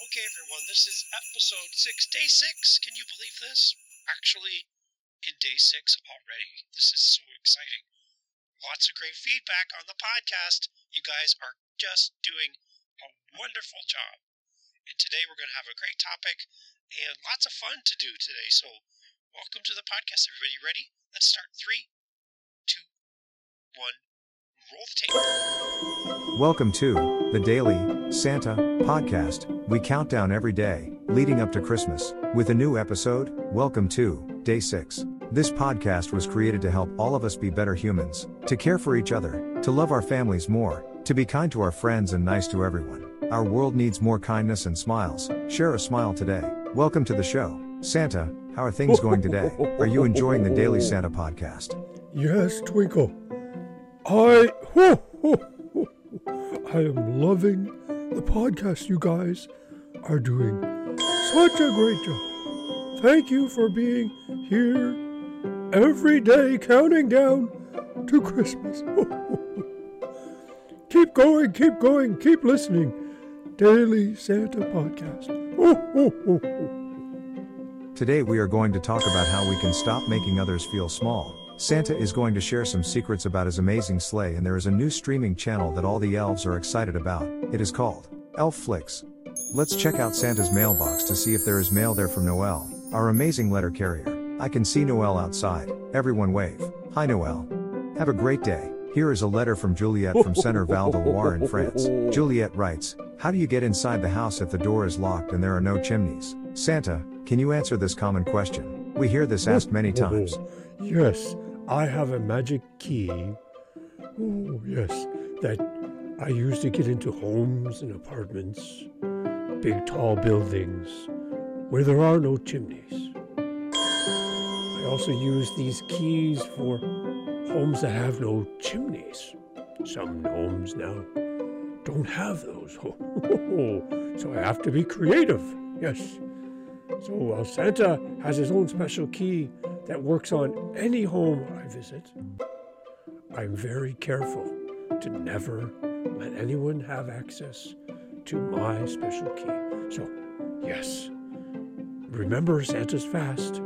Okay, everyone, this is episode six, day six. Can you believe this? Actually, in day six already. This is so exciting. Lots of great feedback on the podcast. You guys are just doing a wonderful job. And today we're going to have a great topic and lots of fun to do today. So, welcome to the podcast, everybody. Ready? Let's start. Three, two, one. Roll the tape. Welcome to the Daily Santa Podcast. We count down every day, leading up to Christmas, with a new episode. Welcome to Day 6. This podcast was created to help all of us be better humans, to care for each other, to love our families more, to be kind to our friends and nice to everyone. Our world needs more kindness and smiles. Share a smile today. Welcome to the show. Santa, how are things going today? Are you enjoying the Daily Santa Podcast? Yes, Twinkle. I I am loving the podcast you guys are doing such a great job. Thank you for being here every day counting down to Christmas. keep going, keep going, keep listening. Daily Santa Podcast. Today we are going to talk about how we can stop making others feel small. Santa is going to share some secrets about his amazing sleigh and there is a new streaming channel that all the elves are excited about. It is called Elf Flix. Let's check out Santa's mailbox to see if there is mail there from Noel, our amazing letter carrier. I can see Noel outside. Everyone wave. Hi Noel. Have a great day. Here is a letter from Juliet from Center Val de Loire in France. Juliet writes, How do you get inside the house if the door is locked and there are no chimneys? Santa, can you answer this common question? We hear this asked many times. Yes, I have a magic key. Oh, yes, that I use to get into homes and apartments, big tall buildings where there are no chimneys. I also use these keys for homes that have no chimneys. Some homes now don't have those. so I have to be creative. Yes. So uh, Santa has his own special key that works on any home I visit. I'm very careful to never let anyone have access to my special key. So, yes, remember Santa's fast,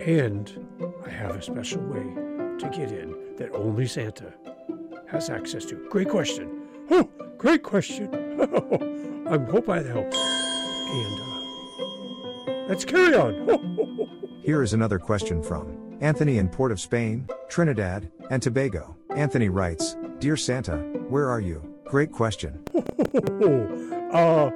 and I have a special way to get in that only Santa has access to. Great question. Oh, great question. I hope that helps. And uh, let's carry on. Here is another question from Anthony in Port of Spain, Trinidad, and Tobago. Anthony writes, Dear Santa, where are you? Great question. uh,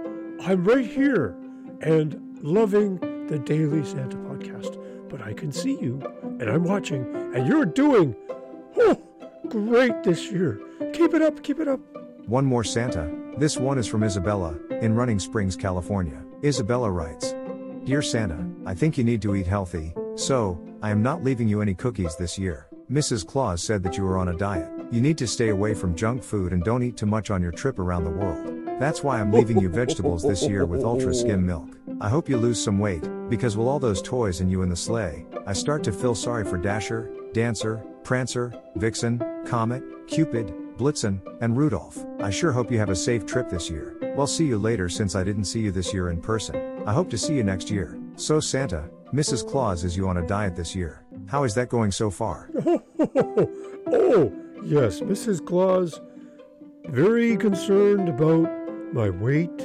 I'm right here and loving the Daily Santa podcast. But I can see you and I'm watching, and you're doing oh, great this year. Keep it up, keep it up. One more Santa. This one is from Isabella, in Running Springs, California. Isabella writes, Dear Santa, I think you need to eat healthy, so, I am not leaving you any cookies this year. Mrs. Claus said that you are on a diet. You need to stay away from junk food and don't eat too much on your trip around the world. That's why I'm leaving you vegetables this year with ultra skim milk. I hope you lose some weight, because with all those toys and you in the sleigh, I start to feel sorry for Dasher, Dancer, Prancer, Vixen, Comet, Cupid, Blitzen, and Rudolph. I sure hope you have a safe trip this year. Well, see you later since I didn't see you this year in person. I hope to see you next year. So, Santa, Mrs. Claus is you on a diet this year. How is that going so far? oh, yes, Mrs. Claus, very concerned about my weight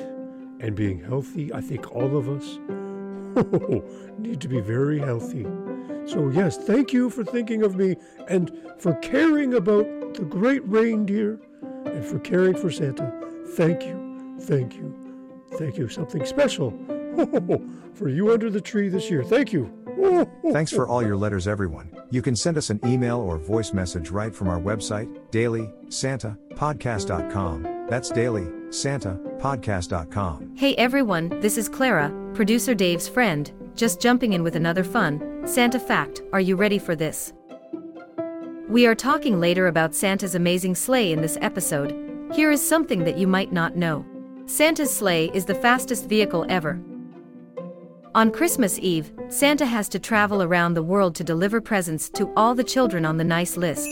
and being healthy. I think all of us need to be very healthy. So, yes, thank you for thinking of me and for caring about the great reindeer and for caring for Santa. Thank you, thank you, thank you. Something special for you under the tree this year. Thank you. Thanks for all your letters, everyone. You can send us an email or voice message right from our website, dailysantapodcast.com. That's dailysantapodcast.com. Hey everyone, this is Clara, producer Dave's friend, just jumping in with another fun Santa fact. Are you ready for this? We are talking later about Santa's amazing sleigh in this episode. Here is something that you might not know Santa's sleigh is the fastest vehicle ever. On Christmas Eve, Santa has to travel around the world to deliver presents to all the children on the nice list.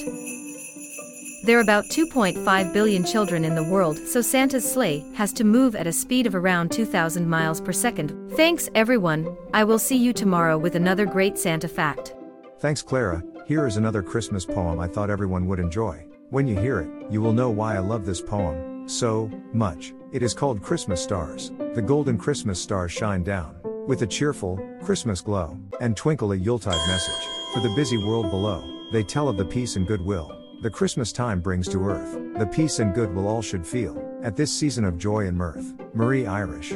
There are about 2.5 billion children in the world, so Santa's sleigh has to move at a speed of around 2,000 miles per second. Thanks, everyone. I will see you tomorrow with another great Santa fact. Thanks, Clara. Here is another Christmas poem I thought everyone would enjoy. When you hear it, you will know why I love this poem so much. It is called Christmas Stars. The golden Christmas stars shine down with a cheerful Christmas glow and twinkle a Yuletide message for the busy world below. They tell of the peace and goodwill the Christmas time brings to earth. The peace and goodwill all should feel at this season of joy and mirth. Marie Irish.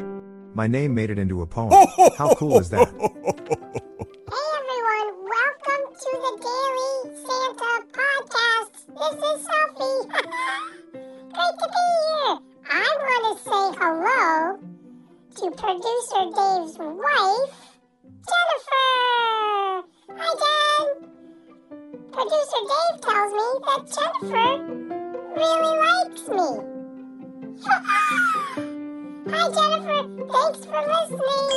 My name made it into a poem. How cool is that? producer Dave's wife, Jennifer. Hi, Jen. Producer Dave tells me that Jennifer really likes me. Hi, Jennifer. Thanks for listening.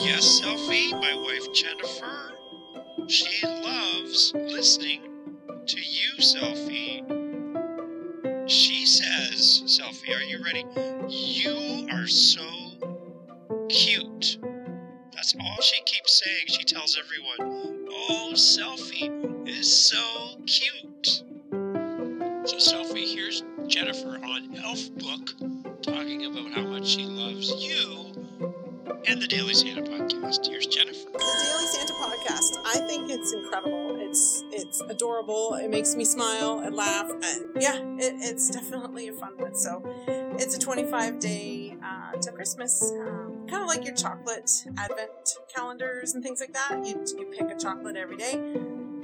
Yes, Selfie, my wife Jennifer. She loves listening to you, Selfie. She says, Selfie, are you ready? You are so cute. That's all she keeps saying. She tells everyone, Oh, Selfie is so cute. So, Selfie, here's Jennifer on Elf Book talking about how much she loves you and the Daily Santa podcast. Here's Jennifer. The Daily Santa podcast. I think it's incredible. It's it's adorable. It makes me smile and laugh, and yeah, it, it's definitely a fun one. So, it's a 25 day uh, to Christmas, um, kind of like your chocolate advent calendars and things like that. You you pick a chocolate every day.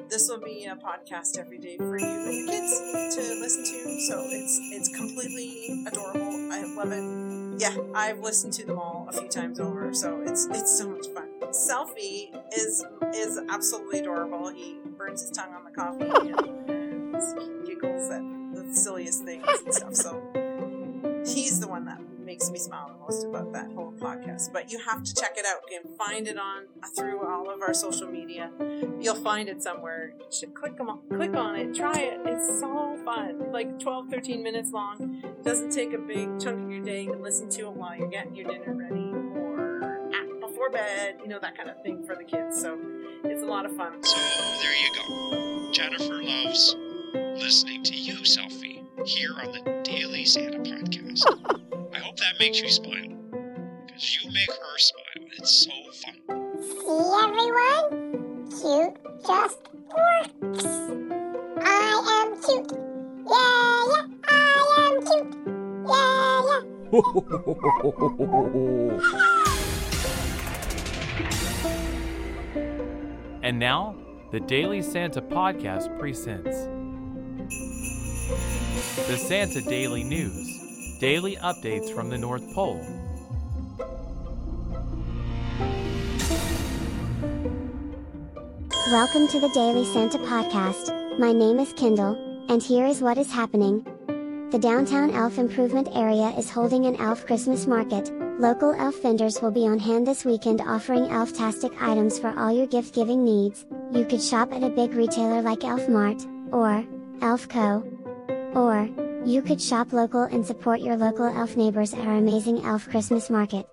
This will be a podcast every day for you and your kids to listen to. So it's it's completely adorable. I love it yeah, I've listened to them all a few times over, so it's it's so much fun. Selfie is is absolutely adorable. He burns his tongue on the coffee and giggles at the silliest things and stuff. So he's the one makes me smile the most about that whole podcast. But you have to check it out. You can find it on through all of our social media. You'll find it somewhere. You should click on, click on it. Try it. It's so fun. Like 12, 13 minutes long. It Doesn't take a big chunk of your day. You can listen to it while you're getting your dinner ready or at, before bed. You know that kind of thing for the kids. So it's a lot of fun. So there you go. Jennifer loves listening to you, Selfie, here on the Daily Santa podcast. I hope that makes you smile. Because you make her smile. It's so fun. See everyone? Cute just works. I am cute. Yeah, yeah, I am cute. Yeah, yeah. And now, the Daily Santa Podcast presents the Santa Daily News, daily updates from the North Pole. Welcome to the Daily Santa Podcast. My name is Kindle, and here is what is happening. The downtown elf improvement area is holding an elf Christmas market. Local elf vendors will be on hand this weekend offering elf-tastic items for all your gift giving needs. You could shop at a big retailer like Elf Mart, or Elf Co. Or, you could shop local and support your local elf neighbors at our amazing elf Christmas market.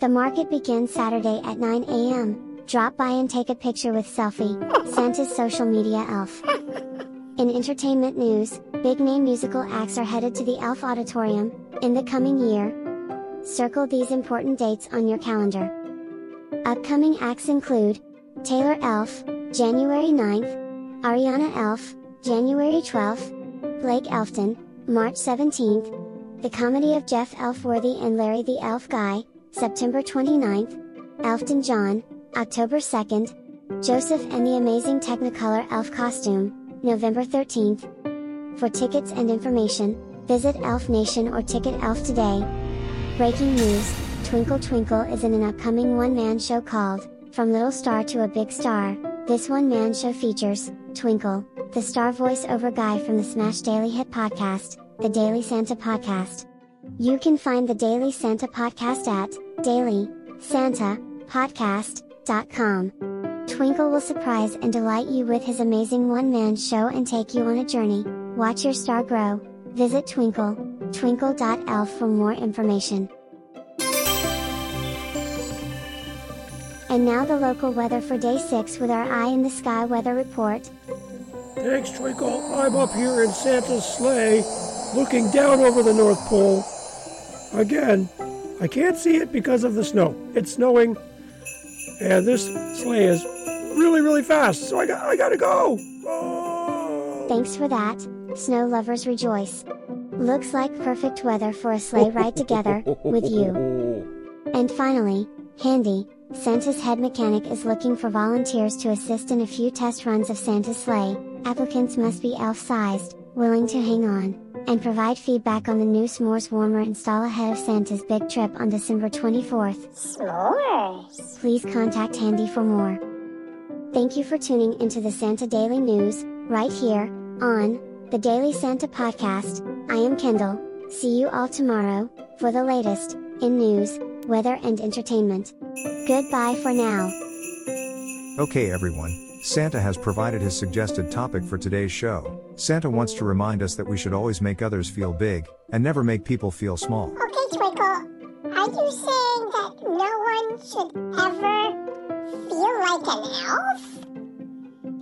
The market begins Saturday at 9 a.m. Drop by and take a picture with Selfie, Santa's social media elf. In entertainment news, big name musical acts are headed to the Elf Auditorium in the coming year. Circle these important dates on your calendar. Upcoming acts include Taylor Elf, January 9th, Ariana Elf, January 12th, Blake Elfton, March 17th, The Comedy of Jeff Elfworthy and Larry the Elf Guy, September 29th, Elfton John, October 2nd, Joseph and the Amazing Technicolor Elf Costume, November 13th. For tickets and information, visit Elf Nation or Ticket Elf today. Breaking news Twinkle Twinkle is in an upcoming one man show called From Little Star to a Big Star. This one man show features Twinkle, the star voiceover guy from the Smash Daily Hit podcast, the Daily Santa Podcast. You can find the Daily Santa Podcast at dailysantapodcast.com. Twinkle will surprise and delight you with his amazing one man show and take you on a journey Watch your star grow. Visit Twinkle, twinkle.elf for more information. And now the local weather for day 6 with our eye in the sky weather report. Thanks, Twinkle. I'm up here in Santa's sleigh, looking down over the North Pole. Again, I can't see it because of the snow. It's snowing, and this sleigh is really, really fast, so I, got, I gotta go. Oh. Thanks for that, snow lovers rejoice. Looks like perfect weather for a sleigh ride together, with you. And finally, Handy, Santa's head mechanic is looking for volunteers to assist in a few test runs of Santa's sleigh. Applicants must be elf sized, willing to hang on, and provide feedback on the new S'mores warmer install ahead of Santa's big trip on December 24th. S'mores. Please contact Handy for more. Thank you for tuning into the Santa Daily News, right here, on the Daily Santa Podcast. I am Kendall. See you all tomorrow, for the latest, in news, weather, and entertainment. Goodbye for now. Okay, everyone. Santa has provided his suggested topic for today's show. Santa wants to remind us that we should always make others feel big, and never make people feel small. Okay, Twinkle. Are you saying that no one should ever feel like an elf?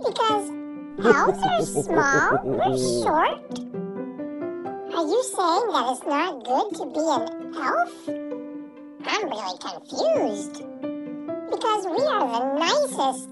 Because elves are small or short? Are you saying that it's not good to be an elf? I'm really confused. Because we are the nicest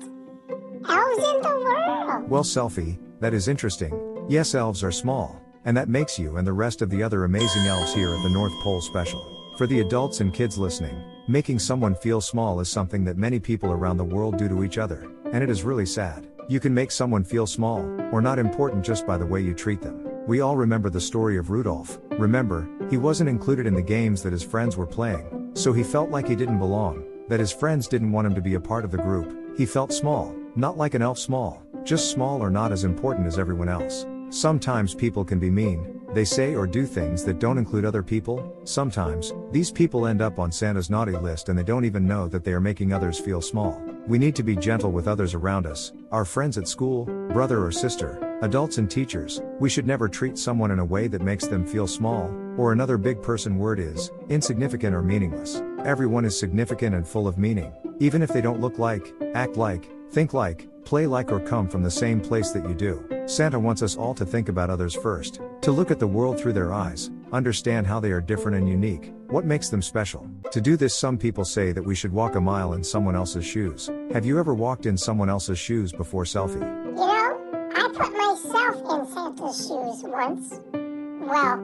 elves in the world. Well, Selfie, that is interesting. Yes, elves are small, and that makes you and the rest of the other amazing elves here at the North Pole special. For the adults and kids listening, making someone feel small is something that many people around the world do to each other, and it is really sad. You can make someone feel small, or not important just by the way you treat them. We all remember the story of Rudolph. Remember, he wasn't included in the games that his friends were playing, so he felt like he didn't belong, that his friends didn't want him to be a part of the group. He felt small, not like an elf small, just small or not as important as everyone else. Sometimes people can be mean, they say or do things that don't include other people. Sometimes, these people end up on Santa's naughty list and they don't even know that they are making others feel small. We need to be gentle with others around us, our friends at school, brother or sister, adults and teachers. We should never treat someone in a way that makes them feel small, or another big person word is, insignificant or meaningless. Everyone is significant and full of meaning, even if they don't look like, act like, think like, play like or come from the same place that you do. Santa wants us all to think about others first, to look at the world through their eyes, understand how they are different and unique, what makes them special. To do this, some people say that we should walk a mile in someone else's shoes. Have you ever walked in someone else's shoes before selfie? Put myself in Santa's shoes once. Well,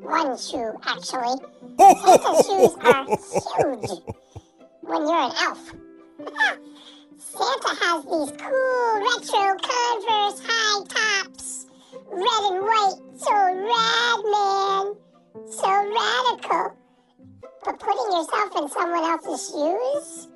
one shoe, actually. Santa's shoes are huge when you're an elf. Santa has these cool retro Converse high tops, red and white, so rad, man, so radical. But putting yourself in someone else's shoes?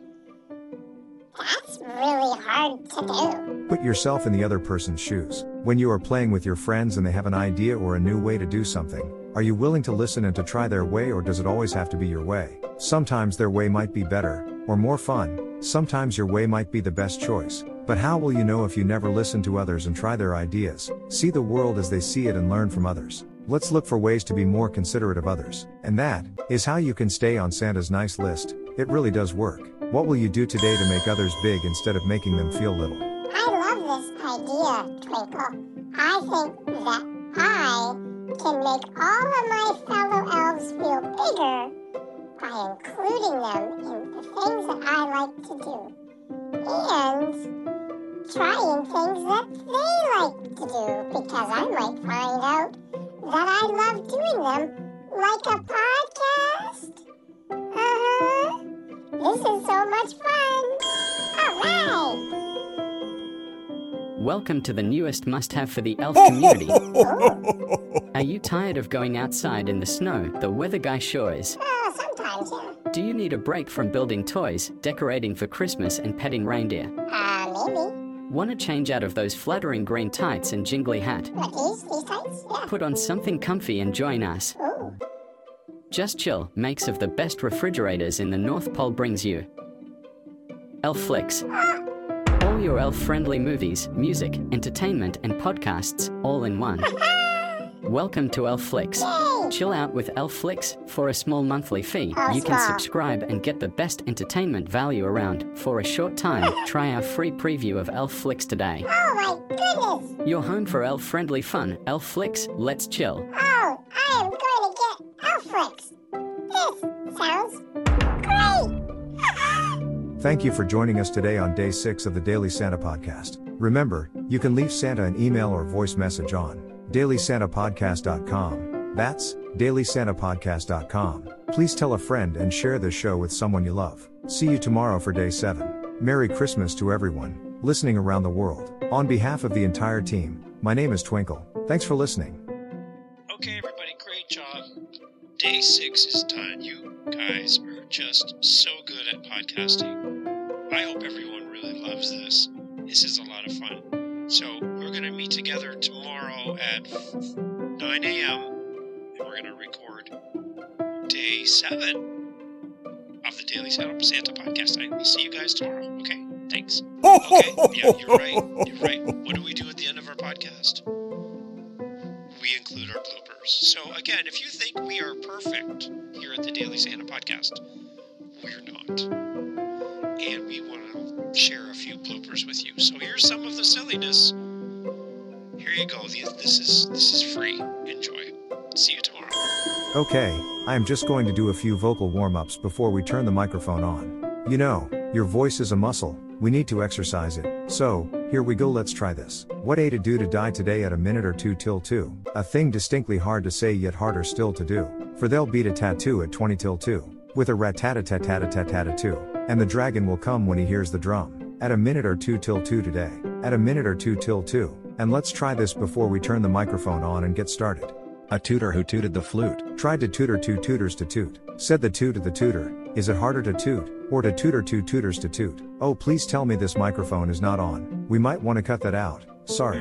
That's really hard to do. Put yourself in the other person's shoes. When you are playing with your friends and they have an idea or a new way to do something, are you willing to listen and to try their way or does it always have to be your way? Sometimes their way might be better, or more fun, sometimes your way might be the best choice. But how will you know if you never listen to others and try their ideas, see the world as they see it and learn from others? Let's look for ways to be more considerate of others. And that is how you can stay on Santa's nice list. It really does work. What will you do today to make others big instead of making them feel little? I love this idea, Twinkle. I think that I can make all of my fellow elves feel bigger by including them in the things that I like to do. And trying things that they like to do because I might find out that I love doing them like a podcast. This is so much fun. All right. Welcome to the newest must have for the elf community. Are you tired of going outside in the snow? The weather guy sure is. Uh, sometimes, yeah. Do you need a break from building toys, decorating for Christmas, and petting reindeer? Uh, maybe. Want to change out of those flattering green tights and jingly hat? What, these? These tights? Yeah. Put on something comfy and join us. Ooh. Just Chill makes of the best refrigerators in the North Pole brings you Elf Flix. All your elf friendly movies, music, entertainment, and podcasts all in one. Welcome to Elf Flix. Yay! Chill out with Elf Flix for a small monthly fee. You can subscribe and get the best entertainment value around. For a short time, try our free preview of Elf Flix today. Oh my goodness! Your home for elf friendly fun. Elf Flix, let's chill. Oh, I am going to get Elf Flix. This Thank you for joining us today on day six of the Daily Santa podcast. Remember, you can leave Santa an email or voice message on dailysantapodcast.com. That's dailysantapodcast.com. Please tell a friend and share this show with someone you love. See you tomorrow for day seven. Merry Christmas to everyone listening around the world. On behalf of the entire team, my name is Twinkle. Thanks for listening. Okay, everybody, great job. Day six is done. You guys are just so good at podcasting. I hope everyone really loves this. This is a lot of fun. So, we're going to meet together tomorrow at 9 a.m. and we're going to record day seven of the Daily Santa Santa podcast. I will see you guys tomorrow. Okay, thanks. Okay, yeah, you're right. You're right. What do we do at the end of our podcast? we include our bloopers. So again, if you think we are perfect here at the Daily Santa podcast, we're not. And we want to share a few bloopers with you. So here's some of the silliness. Here you go. This is this is free. Enjoy. See you tomorrow. Okay, I am just going to do a few vocal warm ups before we turn the microphone on. You know, your voice is a muscle, we need to exercise it. So, here we go, let's try this. What A to do to die today at a minute or two till 2? A thing distinctly hard to say yet harder still to do. For they'll beat a tattoo at 20 till 2. With a rat tat tat tat tat tat 2. And the dragon will come when he hears the drum. At a minute or two till 2 today. At a minute or two till 2. And let's try this before we turn the microphone on and get started. A tutor who tooted the flute tried to tutor two tutors to toot. Said the two to the tutor, Is it harder to toot, or to tutor two tutors to toot? Oh, please tell me this microphone is not on. We might want to cut that out. Sorry.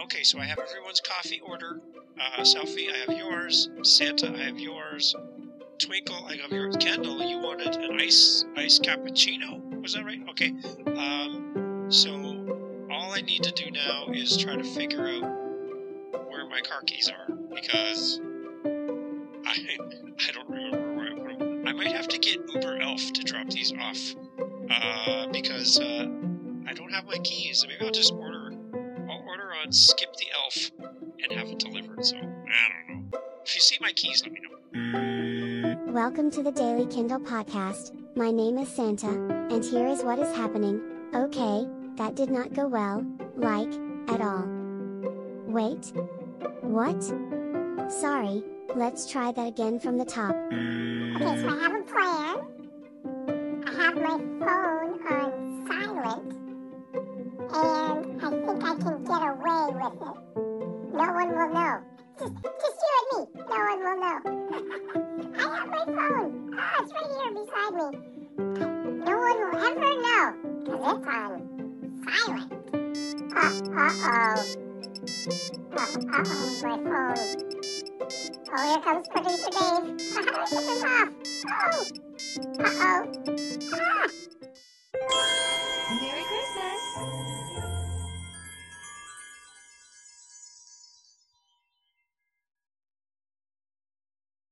Okay, so I have everyone's coffee order. Uh, Selfie, I have yours. Santa, I have yours. Twinkle, I have your candle, you wanted an ice ice cappuccino. Was that right? Okay. Um, so all I need to do now is try to figure out where my car keys are because I I don't remember where I put them. I might have to get Uber Elf to drop these off uh, because uh, I don't have my keys. Maybe I'll just order. I'll order on Skip the Elf and have it delivered. So I don't know. If you see my keys, let me know. Welcome to the Daily Kindle podcast. My name is Santa, and here is what is happening. Okay, that did not go well, like, at all. Wait. What? Sorry, let's try that again from the top. Okay, so I have a plan. I have my phone on silent. And I think I can get away with it. No one will know. Just, just you and me. No one will know. I have my phone. Oh, it's right here beside me. No one will ever know. Because it's on silent. Uh, uh-oh. Uh, uh-oh, my phone. Oh, here comes producer Dave. How do I get this off? Oh. Uh-oh.